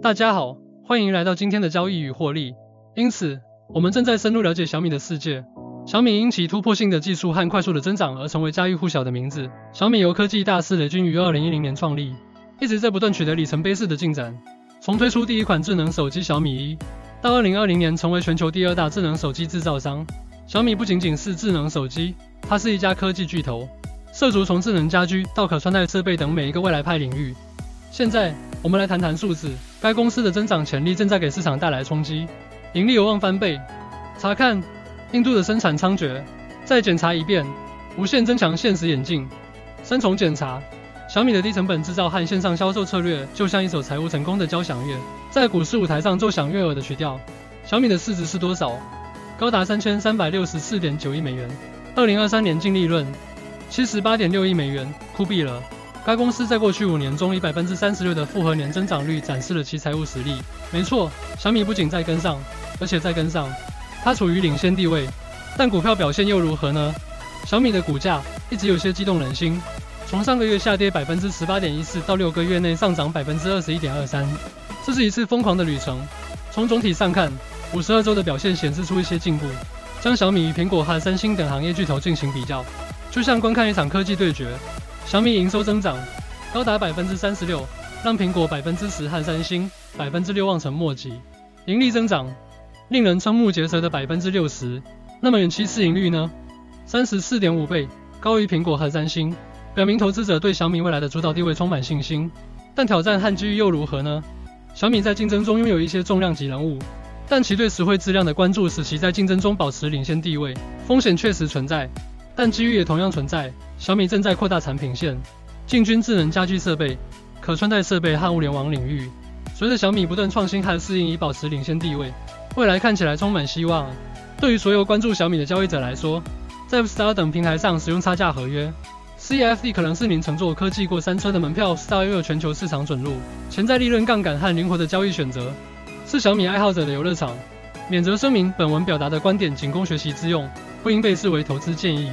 大家好，欢迎来到今天的交易与获利。因此，我们正在深入了解小米的世界。小米因其突破性的技术和快速的增长而成为家喻户晓的名字。小米由科技大师雷军于2010年创立，一直在不断取得里程碑式的进展。从推出第一款智能手机小米一，到2020年成为全球第二大智能手机制造商，小米不仅仅是智能手机，它是一家科技巨头，涉足从智能家居到可穿戴设备等每一个未来派领域。现在，我们来谈谈数字。该公司的增长潜力正在给市场带来冲击，盈利有望翻倍。查看印度的生产猖獗，再检查一遍，无限增强现实眼镜。三重检查，小米的低成本制造和线上销售策略就像一首财务成功的交响乐，在股市舞台上奏响悦耳的曲调。小米的市值是多少？高达三千三百六十四点九亿美元。二零二三年净利润七十八点六亿美元，酷毙了。该公司在过去五年中以百分之三十六的复合年增长率展示了其财务实力。没错，小米不仅在跟上，而且在跟上，它处于领先地位。但股票表现又如何呢？小米的股价一直有些激动人心，从上个月下跌百分之十八点一四到六个月内上涨百分之二十一点二三，这是一次疯狂的旅程。从总体上看，五十二周的表现显示出一些进步。将小米与苹果和三星等行业巨头进行比较，就像观看一场科技对决。小米营收增长高达百分之三十六，让苹果百分之十和三星百分之六望尘莫及。盈利增长令人瞠目结舌的百分之六十，那么远期市盈率呢？三十四点五倍，高于苹果和三星，表明投资者对小米未来的主导地位充满信心。但挑战和机遇又如何呢？小米在竞争中拥有一些重量级人物，但其对实惠质量的关注使其在竞争中保持领先地位。风险确实存在。但机遇也同样存在。小米正在扩大产品线，进军智能家居设备、可穿戴设备和物联网领域。随着小米不断创新和适应，以保持领先地位，未来看起来充满希望。对于所有关注小米的交易者来说，在 Star 等平台上使用差价合约，CFD 可能是您乘坐科技过山车的门票。Star 拥有全球市场准入、潜在利润杠杆和灵活的交易选择，是小米爱好者的游乐场。免责声明：本文表达的观点仅供学习之用，不应被视为投资建议。